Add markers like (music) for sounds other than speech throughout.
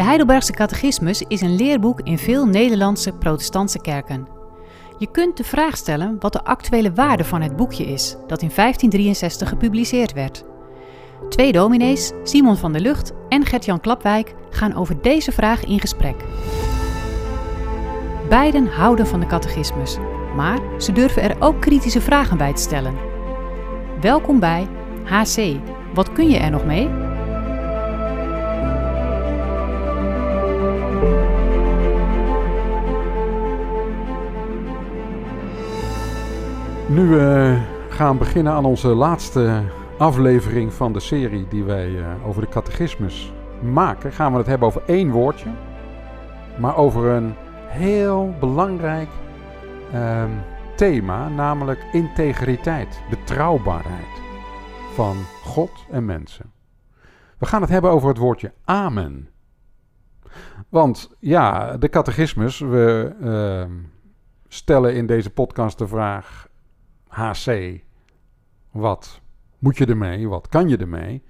De Heidelbergse Catechismus is een leerboek in veel Nederlandse protestantse kerken. Je kunt de vraag stellen wat de actuele waarde van het boekje is, dat in 1563 gepubliceerd werd. Twee dominees, Simon van der Lucht en Gert-Jan Klapwijk, gaan over deze vraag in gesprek. Beiden houden van de catechismus, maar ze durven er ook kritische vragen bij te stellen. Welkom bij HC. Wat kun je er nog mee? Nu we gaan beginnen aan onze laatste aflevering van de serie die wij eh, over de catechismus maken, gaan we het hebben over één woordje, maar over een heel belangrijk ehm, thema, namelijk integriteit, betrouwbaarheid van God en mensen. We gaan het hebben over het woordje amen. Want ja, de catechismus, we ehm, stellen in deze podcast de vraag HC, wat moet je ermee? Wat kan je ermee?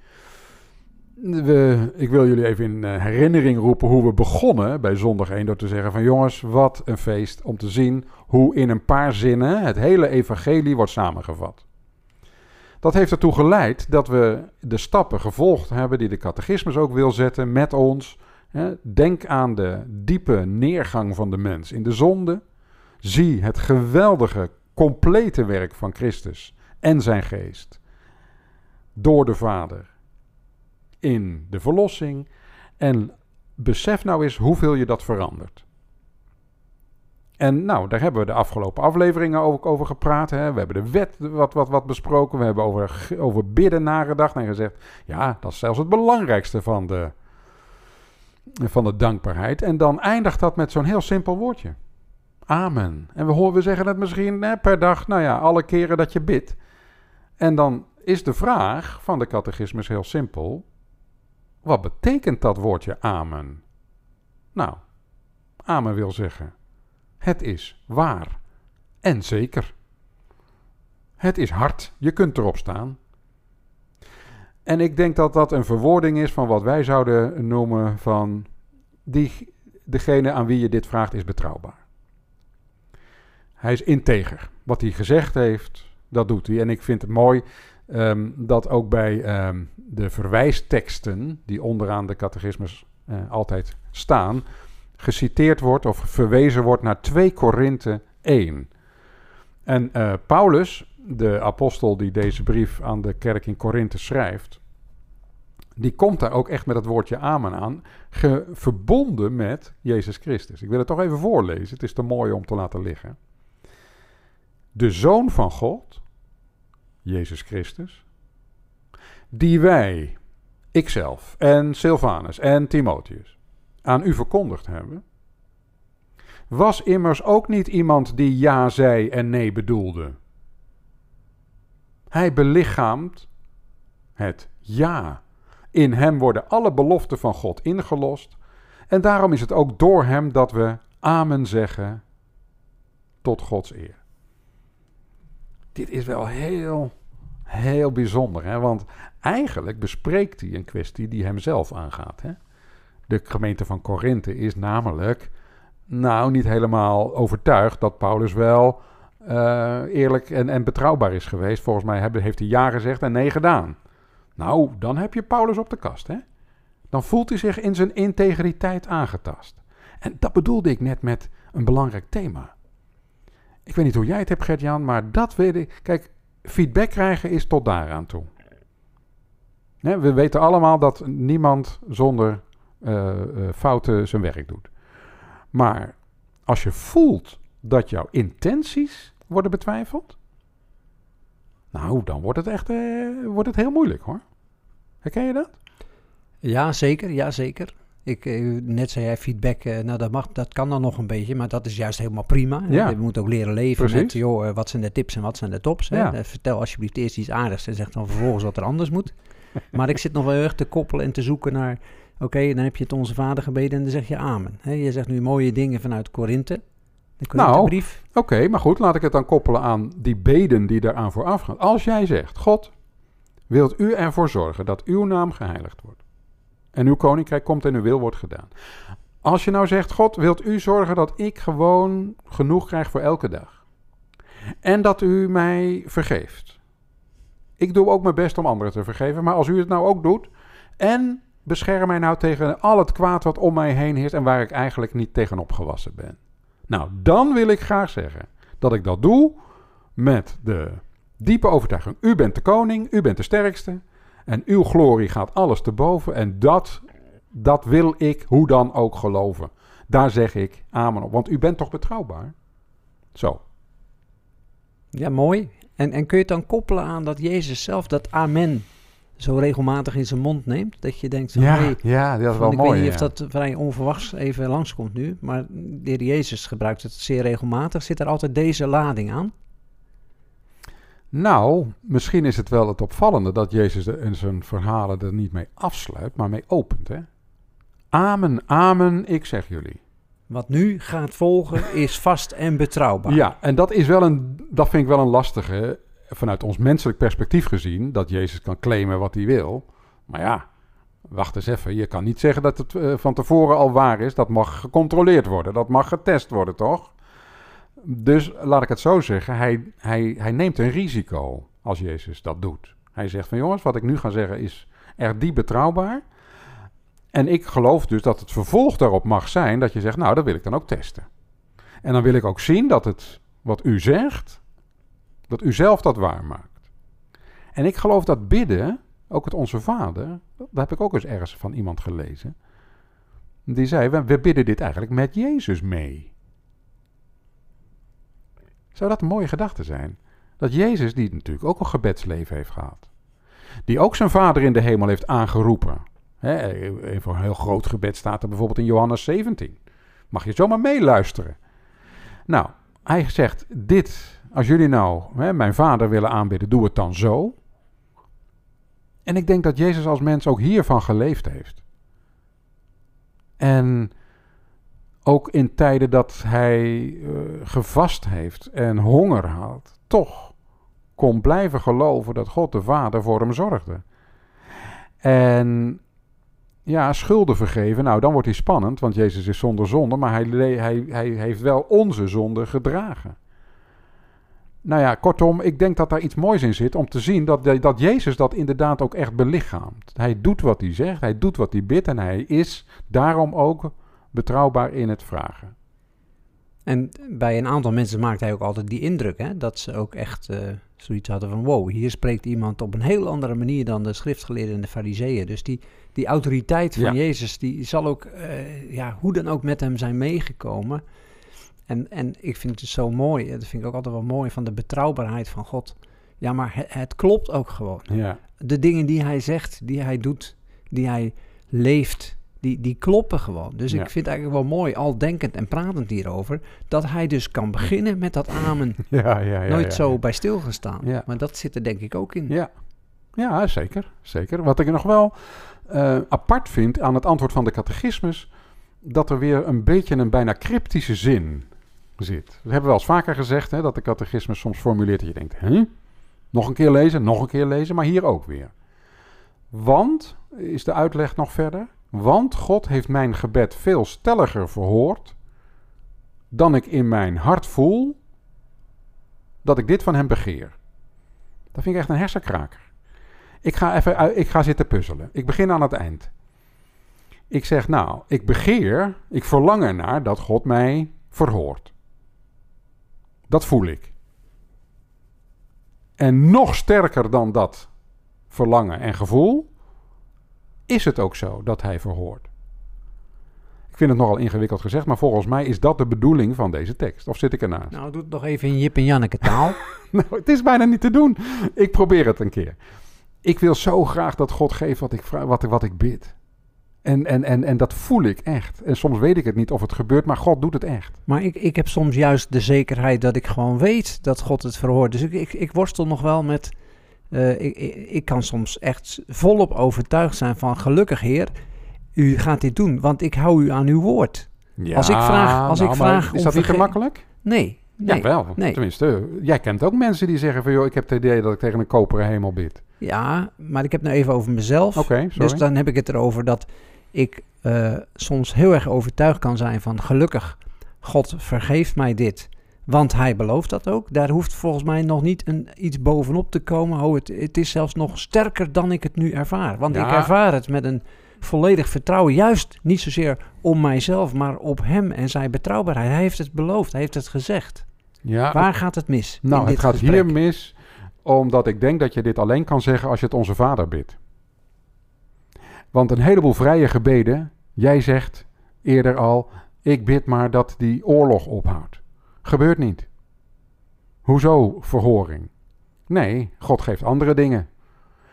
We, ik wil jullie even in eh, herinnering roepen hoe we begonnen bij zondag 1 door te zeggen van jongens, wat een feest om te zien hoe in een paar zinnen het hele evangelie wordt samengevat. Dat heeft ertoe geleid dat we de stappen gevolgd hebben die de catechismus ook wil zetten met ons. Denk aan de diepe neergang van de mens in de zonde. Zie het geweldige, complete werk van Christus en zijn geest door de Vader in de verlossing. En besef nou eens hoeveel je dat verandert. En nou, daar hebben we de afgelopen afleveringen ook over gepraat. Hè. We hebben de wet wat, wat, wat besproken. We hebben over, over bidden nagedacht en gezegd... ja, dat is zelfs het belangrijkste van de, van de dankbaarheid. En dan eindigt dat met zo'n heel simpel woordje. Amen. En we, horen, we zeggen het misschien hè, per dag, nou ja, alle keren dat je bidt. En dan is de vraag van de catechismus heel simpel. Wat betekent dat woordje amen? Nou, amen wil zeggen, het is waar en zeker. Het is hard, je kunt erop staan. En ik denk dat dat een verwoording is van wat wij zouden noemen van die, degene aan wie je dit vraagt is betrouwbaar. Hij is integer. Wat hij gezegd heeft, dat doet hij. En ik vind het mooi um, dat ook bij um, de verwijsteksten die onderaan de catechismus uh, altijd staan, geciteerd wordt of verwezen wordt naar 2 Korinthe 1. En uh, Paulus, de apostel die deze brief aan de kerk in Korinthe schrijft, die komt daar ook echt met het woordje amen aan, verbonden met Jezus Christus. Ik wil het toch even voorlezen, het is te mooi om te laten liggen. De Zoon van God, Jezus Christus, die wij, ikzelf en Silvanus en Timotheus, aan u verkondigd hebben, was immers ook niet iemand die ja zei en nee bedoelde. Hij belichaamt het ja. In hem worden alle beloften van God ingelost. En daarom is het ook door hem dat we amen zeggen tot Gods eer. Dit is wel heel, heel bijzonder. Hè? Want eigenlijk bespreekt hij een kwestie die hem zelf aangaat. Hè? De gemeente van Korinthe is namelijk nou niet helemaal overtuigd dat Paulus wel uh, eerlijk en, en betrouwbaar is geweest. Volgens mij heeft hij ja gezegd en nee gedaan. Nou, dan heb je Paulus op de kast. Hè? Dan voelt hij zich in zijn integriteit aangetast. En dat bedoelde ik net met een belangrijk thema. Ik weet niet hoe jij het hebt, Gert-Jan, maar dat weet ik. Kijk, feedback krijgen is tot daaraan toe. we weten allemaal dat niemand zonder uh, fouten zijn werk doet. Maar als je voelt dat jouw intenties worden betwijfeld, nou, dan wordt het echt uh, wordt het heel moeilijk hoor. Herken je dat? Ja, zeker. Ja, zeker. Ik, eh, net zei jij feedback, eh, nou dat, mag, dat kan dan nog een beetje, maar dat is juist helemaal prima. Ja. Je moet ook leren leven Precies. met, joh, eh, wat zijn de tips en wat zijn de tops. Ja. Vertel alsjeblieft eerst iets aardigs en zeg dan vervolgens wat er anders moet. (laughs) maar ik zit nog wel erg te koppelen en te zoeken naar, oké, dan heb je het onze vader gebeden en dan zeg je amen. je zegt nu mooie dingen vanuit Korinthe. Nou, oké, maar goed, laat ik het dan koppelen aan die beden die daaraan vooraf gaan. Als jij zegt, God, wilt u ervoor zorgen dat uw naam geheiligd wordt? En uw koninkrijk komt en uw wil wordt gedaan. Als je nou zegt, God, wilt u zorgen dat ik gewoon genoeg krijg voor elke dag? En dat u mij vergeeft. Ik doe ook mijn best om anderen te vergeven, maar als u het nou ook doet en bescherm mij nou tegen al het kwaad wat om mij heen heerst en waar ik eigenlijk niet tegen opgewassen ben. Nou, dan wil ik graag zeggen dat ik dat doe met de diepe overtuiging. U bent de koning, u bent de sterkste en uw glorie gaat alles te boven en dat, dat wil ik hoe dan ook geloven. Daar zeg ik amen op, want u bent toch betrouwbaar? Zo. Ja, mooi. En, en kun je het dan koppelen aan dat Jezus zelf dat amen zo regelmatig in zijn mond neemt. Dat je denkt, ja, hey, ja, dat is wel ik mooi. Ik weet niet of dat vrij onverwachts even langskomt nu. Maar de heer Jezus gebruikt het zeer regelmatig. Zit er altijd deze lading aan? Nou, misschien is het wel het opvallende dat Jezus in zijn verhalen er niet mee afsluit, maar mee opent. Hè? Amen, amen, ik zeg jullie. Wat nu gaat volgen is vast en betrouwbaar. Ja, en dat, is wel een, dat vind ik wel een lastige vanuit ons menselijk perspectief gezien, dat Jezus kan claimen wat hij wil. Maar ja, wacht eens even. Je kan niet zeggen dat het uh, van tevoren al waar is. Dat mag gecontroleerd worden. Dat mag getest worden, toch? Dus laat ik het zo zeggen. Hij, hij, hij neemt een risico als Jezus dat doet. Hij zegt van jongens, wat ik nu ga zeggen is er die betrouwbaar. En ik geloof dus dat het vervolg daarop mag zijn dat je zegt, nou, dat wil ik dan ook testen. En dan wil ik ook zien dat het wat u zegt, dat u zelf dat waarmaakt. En ik geloof dat bidden, ook het Onze Vader, dat heb ik ook eens ergens van iemand gelezen. Die zei, we, bidden dit eigenlijk met Jezus mee. Zou dat een mooie gedachte zijn? Dat Jezus, die natuurlijk ook een gebedsleven heeft gehad. Die ook zijn vader in de hemel heeft aangeroepen. He, voor een heel groot gebed staat er bijvoorbeeld in Johannes 17. Mag je zomaar meeluisteren. Nou, hij zegt, dit als jullie nou hè, mijn vader willen aanbidden, doe het dan zo. En ik denk dat Jezus als mens ook hiervan geleefd heeft. En ook in tijden dat hij uh, gevast heeft en honger had, toch kon blijven geloven dat God de Vader voor hem zorgde. En ja, schulden vergeven, nou dan wordt hij spannend, want Jezus is zonder zonde, maar hij, hij, hij heeft wel onze zonde gedragen. Nou ja, kortom, ik denk dat daar iets moois in zit om te zien dat, dat Jezus dat inderdaad ook echt belichaamt. Hij doet wat hij zegt, hij doet wat hij bidt en hij is daarom ook betrouwbaar in het vragen. En bij een aantal mensen maakt hij ook altijd die indruk, hè, dat ze ook echt uh, zoiets hadden van wow, hier spreekt iemand op een heel andere manier dan de schriftgeleerden en de fariseeën. Dus die, die autoriteit van Jezus, die zal ook, uh, ja, hoe dan ook met hem zijn meegekomen. En, en ik vind het zo mooi, dat vind ik ook altijd wel mooi van de betrouwbaarheid van God. Ja, maar het, het klopt ook gewoon. Ja. De dingen die hij zegt, die hij doet, die hij leeft, die, die kloppen gewoon. Dus ik vind het eigenlijk wel mooi, al denkend en pratend hierover, dat hij dus kan beginnen met dat amen. (laughs) Ja, ja, ja, Nooit zo bij stilgestaan. Maar dat zit er denk ik ook in. Ja, ja zeker, zeker. Wat ik nog wel uh, apart vind aan het antwoord van de catechismus, dat er weer een beetje een bijna cryptische zin zit. We hebben wel eens vaker gezegd hè, dat de catechismus soms formuleert dat je denkt, hè? nog een keer lezen, nog een keer lezen, maar hier ook weer. Want, is de uitleg nog verder, want God heeft mijn gebed veel stelliger verhoord dan ik in mijn hart voel dat ik dit van hem begeer. Dat vind ik echt een hersenkraker. Ik ga even ik ga zitten puzzelen. Ik begin aan het eind. Ik zeg nou, ik begeer, ik verlang ernaar dat God mij verhoort. Dat voel ik. En nog sterker dan dat verlangen en gevoel, is het ook zo dat hij verhoort. Ik vind het nogal ingewikkeld gezegd, maar volgens mij is dat de bedoeling van deze tekst. Of zit ik ernaast? Nou, doe het nog even in Jip en Janneke taal. (laughs) nou, het is bijna niet te doen. Ik probeer het een keer. Ik wil zo graag dat God geeft wat ik, wat, wat ik bid. En, en, en, en dat voel ik echt. En soms weet ik het niet of het gebeurt, maar God doet het echt. Maar ik, ik heb soms juist de zekerheid dat ik gewoon weet dat God het verhoort. Dus ik, ik, ik worstel nog wel met. Uh, ik, ik, kan soms echt volop overtuigd zijn van gelukkig Heer, u gaat dit doen, want ik hou u aan uw woord. Ja, als ik vraag, als nou, ik vraag is dat niet gemakkelijk? Nee. nee ja, wel. Nee. Tenminste, jij kent ook mensen die zeggen van joh, ik heb het idee dat ik tegen een koperen hemel bid. Ja, maar ik heb het nu even over mezelf. Oké, Dus dan heb ik het erover dat ik uh, soms heel erg overtuigd kan zijn van gelukkig, God vergeeft mij dit. Want hij belooft dat ook. Daar hoeft volgens mij nog niet een, iets bovenop te komen. Oh, het, het is zelfs nog sterker dan ik het nu ervaar. Want ik ervaar het met een volledig vertrouwen. Juist niet zozeer om mijzelf, maar op hem en zijn betrouwbaarheid. Hij heeft het beloofd, hij heeft het gezegd. Ja, Waar gaat het mis? Nou, het gaat hier mis omdat ik denk dat je dit alleen kan zeggen als je het onze vader bidt. Want een heleboel vrije gebeden, jij zegt eerder al, ik bid maar dat die oorlog ophoudt. Gebeurt niet. Hoezo verhoring? Nee, God geeft andere dingen.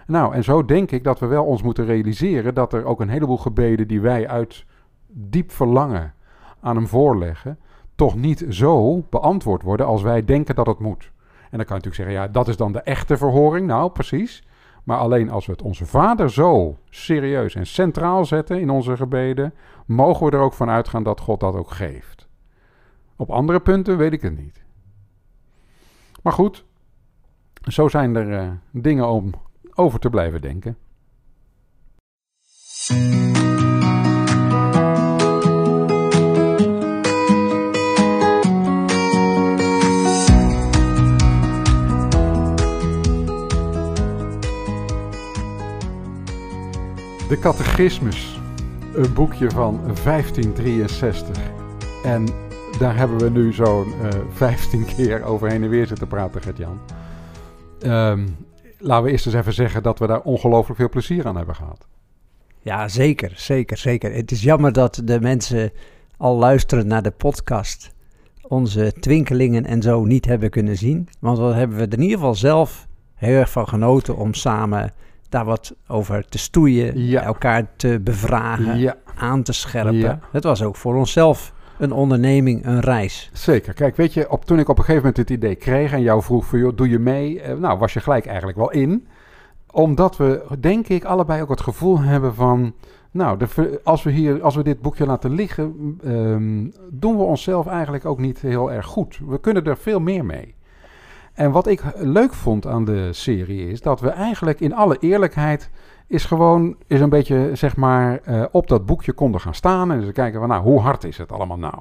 Nou, en zo denk ik dat we wel ons moeten realiseren dat er ook een heleboel gebeden die wij uit diep verlangen aan hem voorleggen, toch niet zo beantwoord worden als wij denken dat het moet. En dan kan je natuurlijk zeggen, ja, dat is dan de echte verhoring. Nou, precies. Maar alleen als we het onze Vader zo serieus en centraal zetten in onze gebeden, mogen we er ook van uitgaan dat God dat ook geeft. Op andere punten weet ik het niet. Maar goed, zo zijn er uh, dingen om over te blijven denken. De Catechismus, een boekje van 1563. En daar hebben we nu zo'n uh, eh, 15 keer overheen en weer zitten praten, Gert-Jan. Um, laten we eerst eens even zeggen dat we daar ongelooflijk veel plezier aan hebben gehad. Ja, zeker, zeker, zeker. Het is jammer dat de mensen al luisteren naar de podcast onze twinkelingen en zo niet hebben kunnen zien. Want wat hebben we er in ieder geval zelf heel erg van genoten om samen daar wat over te stoeien, elkaar te bevragen, aan te scherpen. Het was ook voor onszelf een onderneming, een reis. Zeker. Kijk, weet je, op, toen ik op een gegeven moment het idee kreeg en jou vroeg joh, doe je mee? Eh, nou, was je gelijk eigenlijk wel in. Omdat we, denk ik, allebei ook het gevoel hebben van, nou, de, als, we hier, als we dit boekje laten liggen, ehm, doen we onszelf eigenlijk ook niet heel erg goed. We kunnen er veel meer mee. En wat ik leuk vond aan de serie is dat we eigenlijk in alle eerlijkheid is gewoon is een beetje zeg maar uh, op dat boekje konden gaan staan en ze kijken van nou hoe hard is het allemaal nou.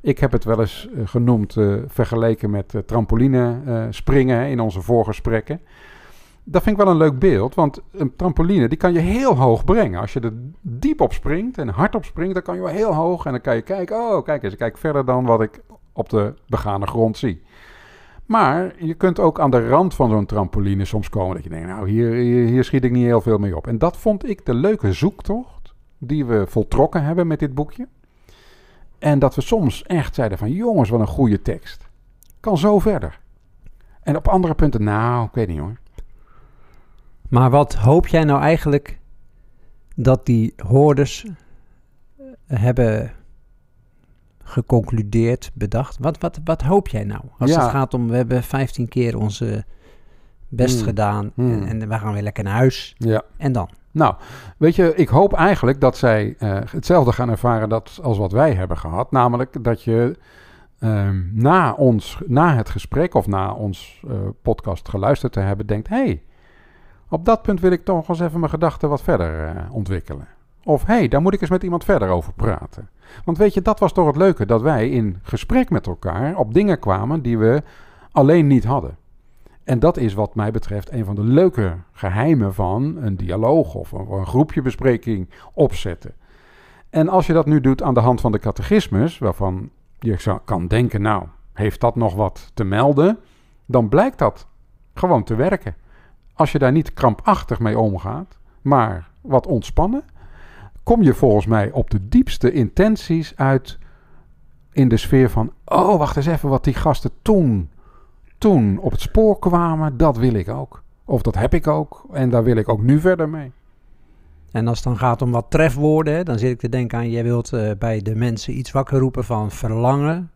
Ik heb het wel eens uh, genoemd uh, vergeleken met trampoline springen in onze voorgesprekken. Dat vind ik wel een leuk beeld, want een trampoline die kan je heel hoog brengen. Als je er diep op springt en hard op springt, dan kan je wel heel hoog en dan kan je kijken, oh kijk eens, ik kijk verder dan wat ik op de begane grond zie. Maar je kunt ook aan de rand van zo'n trampoline soms komen dat je denkt, nou hier, hier, schiet ik niet heel veel mee op. En dat vond ik de leuke zoektocht die we voltrokken hebben met dit boekje. En dat we soms echt zeiden van jongens, wat een goede tekst. Kan zo verder. En op andere punten, nou, ik weet niet hoor. Maar wat hoop jij nou eigenlijk dat die hoorders hebben geconcludeerd, bedacht. Wat, wat, wat hoop jij nou? Als het gaat om, we hebben 15 keer onze best hmm. gedaan hmm. En, en, we gaan weer lekker naar huis. Ja. En dan? Nou, weet je, ik hoop eigenlijk dat zij uh, hetzelfde gaan ervaren dat, als wat wij hebben gehad. Namelijk dat je uh, na, ons, na het gesprek of na ons uh, podcast geluisterd te hebben, denkt: hé, hey, op dat punt wil ik toch eens even mijn gedachten wat verder uh, ontwikkelen. Of hé, hey, daar moet ik eens met iemand verder over praten. Want weet je, dat was toch het leuke, dat wij in gesprek met elkaar op dingen kwamen die we alleen niet hadden. En dat is wat mij betreft een van de leuke geheimen van een dialoog of een, een groepje bespreking opzetten. En als je dat nu doet aan de hand van de catechismus, waarvan je kan denken, nou, heeft dat nog wat te melden? Dan blijkt dat gewoon te werken. Als je daar niet krampachtig mee omgaat, maar wat ontspannen, kom je volgens mij op de diepste intenties uit in de sfeer van, oh wacht eens even, wat die gasten toen, toen op het spoor kwamen, dat wil ik ook. Of dat heb ik ook en daar wil ik ook nu verder mee. En als het dan gaat om wat trefwoorden, dan zit ik te denken aan, jij wilt uh, bij de mensen iets wakker roepen van verlangen,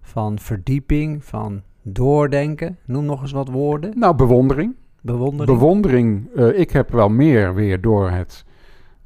van verdieping, van doordenken. Noem nog eens wat woorden. Nou, bewondering. Bewondering. Bewondering. Uh, ik heb wel meer weer door het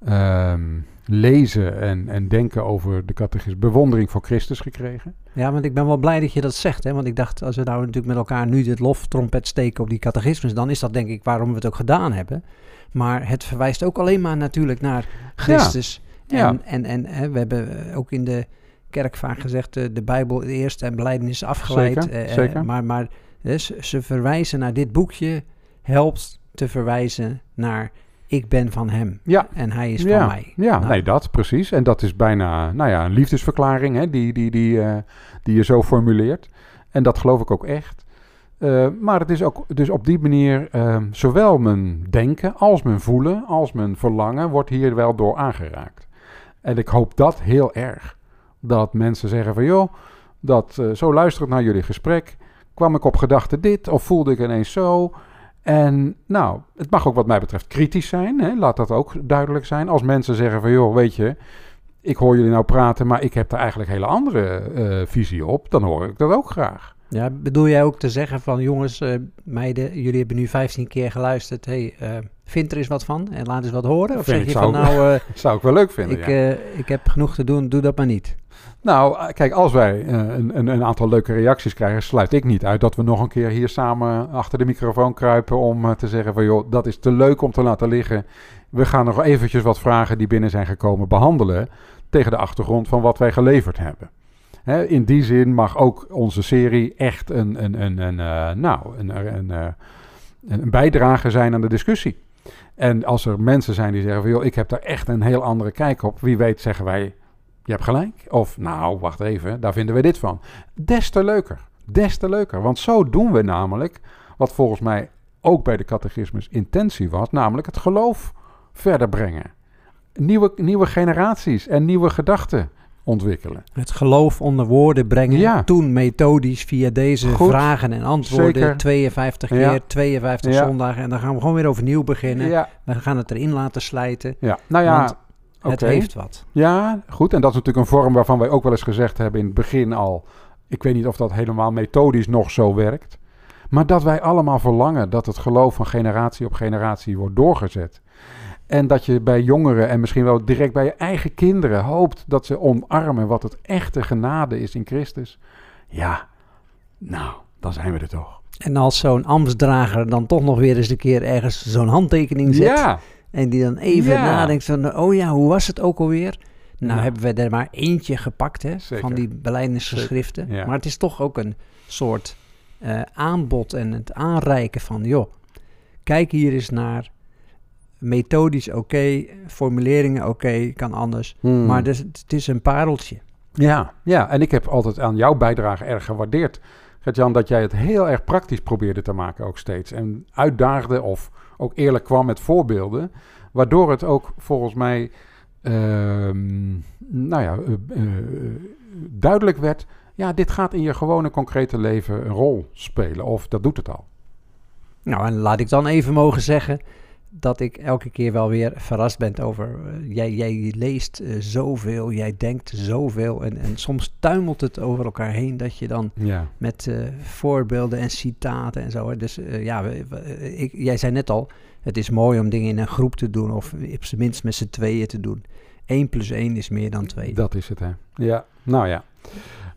ehm, lezen en, en denken over de catechisme, bewondering voor Christus gekregen. Ja, want ik ben wel blij dat je dat zegt. Hè? Want ik dacht, als we nou natuurlijk met elkaar nu dit loftrompet steken op die catechismus, dan is dat denk ik waarom we het ook gedaan hebben. Maar het verwijst ook alleen maar natuurlijk naar Christus. Ja. En, en, en hè, we hebben ook in de kerk vaak gezegd, de, de Bijbel eerst en belijdenis afgeleid. Zeker, eh, zeker. Maar, maar dus ze verwijzen naar dit boekje, helpt te verwijzen naar ik ben van hem. Ja. En hij is van mij. Ja, nou. nee, dat precies. En dat is bijna nou ja, een liefdesverklaring hè, die, die, die, uh, die je zo formuleert. En dat geloof ik ook echt. Uh, maar het is ook dus op die manier uh, zowel mijn denken als mijn voelen, als mijn verlangen wordt hier wel door aangeraakt. En ik hoop dat heel erg. Dat mensen zeggen van joh, dat uh, zo luisterend naar jullie gesprek, kwam ik op gedachte dit of voelde ik ineens zo. En nou, het mag ook wat mij betreft kritisch zijn. Hè? Laat dat ook duidelijk zijn. Als mensen zeggen van joh, weet je, ik hoor jullie nou praten, maar ik heb er eigenlijk een hele andere uh, visie op, dan hoor ik dat ook graag. Ja, bedoel jij ook te zeggen van jongens, uh, meiden, jullie hebben nu 15 keer geluisterd. Hey, uh, vind er eens wat van en laat eens wat horen? Of Vind zeg je van nou, (laughs) Zou ik wel leuk vinden. ik, ja. ik heb genoeg te doen, doe dat maar niet. Nou, kijk, als wij eh, een, een, een aantal leuke reacties krijgen, sluit ik niet uit dat we nog een keer hier samen achter de microfoon kruipen om eh, te zeggen van joh, dat is te leuk om te laten liggen. We gaan nog eventjes wat vragen die binnen zijn gekomen behandelen tegen de achtergrond van wat wij geleverd hebben. In die zin mag ook onze serie echt een, een, een, een, eh, nou, een, een, eh, een bijdrage zijn aan de discussie. En als er mensen zijn die zeggen van joh, ik heb daar echt een heel andere kijk op, wie weet zeggen wij je hebt gelijk. Of nou, wacht even, daar vinden we dit van. Des te leuker. Des te leuker. Want zo doen we namelijk wat volgens mij ook bij de catechismus intentie was, namelijk het geloof verder brengen. Nieuwe, nieuwe generaties en nieuwe gedachten ontwikkelen. Het geloof onder woorden brengen. Ja. Toen methodisch via deze Goed. vragen en antwoorden. Zeker. 52 keer, Ja. 52 Ja. zondagen. En dan gaan we gewoon weer overnieuw beginnen. Ja, We gaan het erin laten slijten. ja. nou ja, Want Het heeft wat. Ja, goed. En dat is natuurlijk een vorm waarvan wij ook wel eens gezegd hebben in het begin al. Ik weet niet of dat helemaal methodisch nog zo werkt. Maar dat wij allemaal verlangen dat het geloof van generatie op generatie wordt doorgezet. En dat je bij jongeren en misschien wel direct bij je eigen kinderen hoopt dat ze omarmen wat het echte genade is in Christus. Ja, nou, dan zijn we er toch. En als zo'n ambtsdrager dan toch nog weer eens een keer ergens zo'n handtekening zet. Ja, En die dan even Ja. nadenkt van, oh ja, hoe was het ook alweer? Nou Ja. hebben we er maar eentje gepakt hè, Zeker. van die beleidingsgeschriften. Ja. Maar het is toch ook een soort eh, aanbod en het aanreiken van, joh, kijk hier eens naar. Methodisch oké, formuleringen oké, kan anders. Hmm. Maar dus, het is een pareltje. Ja, ja, en ik heb altijd aan jouw bijdrage erg gewaardeerd. Gert-Jan, dat jij het heel erg praktisch probeerde te maken ook steeds. En uitdaagde of ook eerlijk kwam met voorbeelden. Waardoor het ook volgens mij ehm, nou ja, eh, eh, duidelijk werd... Ja, dit gaat in je gewone concrete leven een rol spelen. Of dat doet het al. Nou, en laat ik dan even mogen zeggen dat ik elke keer wel weer verrast ben over... eh, jij, jij leest eh, zoveel, jij denkt zoveel en, en soms tuimelt het over elkaar heen dat je dan Ja, met eh, voorbeelden en citaten en zo... Hè. Dus ja, we- we- ik, jij zei net al, het is mooi om dingen in een groep te doen of op zijn minst met z'n tweeën te doen. 1 plus 1 is meer dan 2. dat is het hè. Ja, nou ja.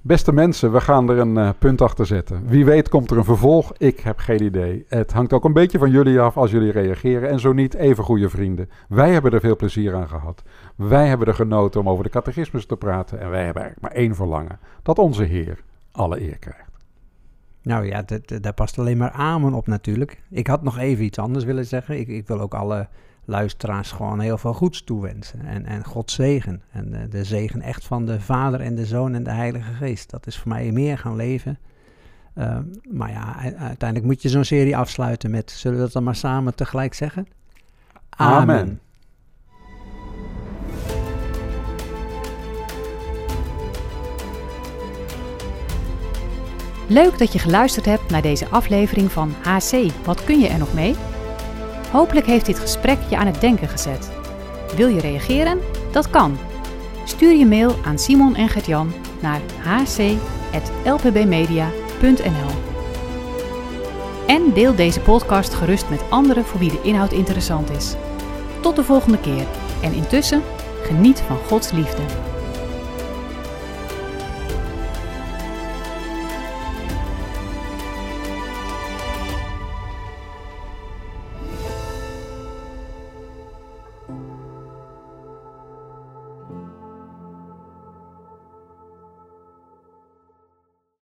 Beste mensen, we gaan er een eh, punt achter zetten. Wie weet komt er een vervolg. Ik heb geen idee. Het hangt ook een beetje van jullie af als jullie reageren. En zo niet, even goede vrienden. Wij hebben er veel plezier aan gehad. Wij hebben er genoten om over de catechismus te praten. En wij hebben eigenlijk maar één verlangen. Dat onze Heer alle eer krijgt. Nou ja, daar past alleen maar amen op natuurlijk. Ik had nog even iets anders willen zeggen. Ik, ik wil ook alle luisteraars gewoon heel veel goeds toewensen. En, en God zegen. En eh, de zegen echt van de Vader en de Zoon en de Heilige Geest. Dat is voor mij meer gaan leven. Eh, maar ja, uiteindelijk moet je zo'n serie afsluiten met... Zullen we dat dan maar samen tegelijk zeggen? Amen. Leuk dat je geluisterd hebt naar deze aflevering van HC. Wat kun je er nog mee? Hopelijk heeft dit gesprek je aan het denken gezet. Wil je reageren? Dat kan. Stuur je mail aan Simon en Gert-Jan naar hc.lpbmedia.nl En deel deze podcast gerust met anderen voor wie de inhoud interessant is. Tot de volgende keer. En intussen, geniet van Gods liefde.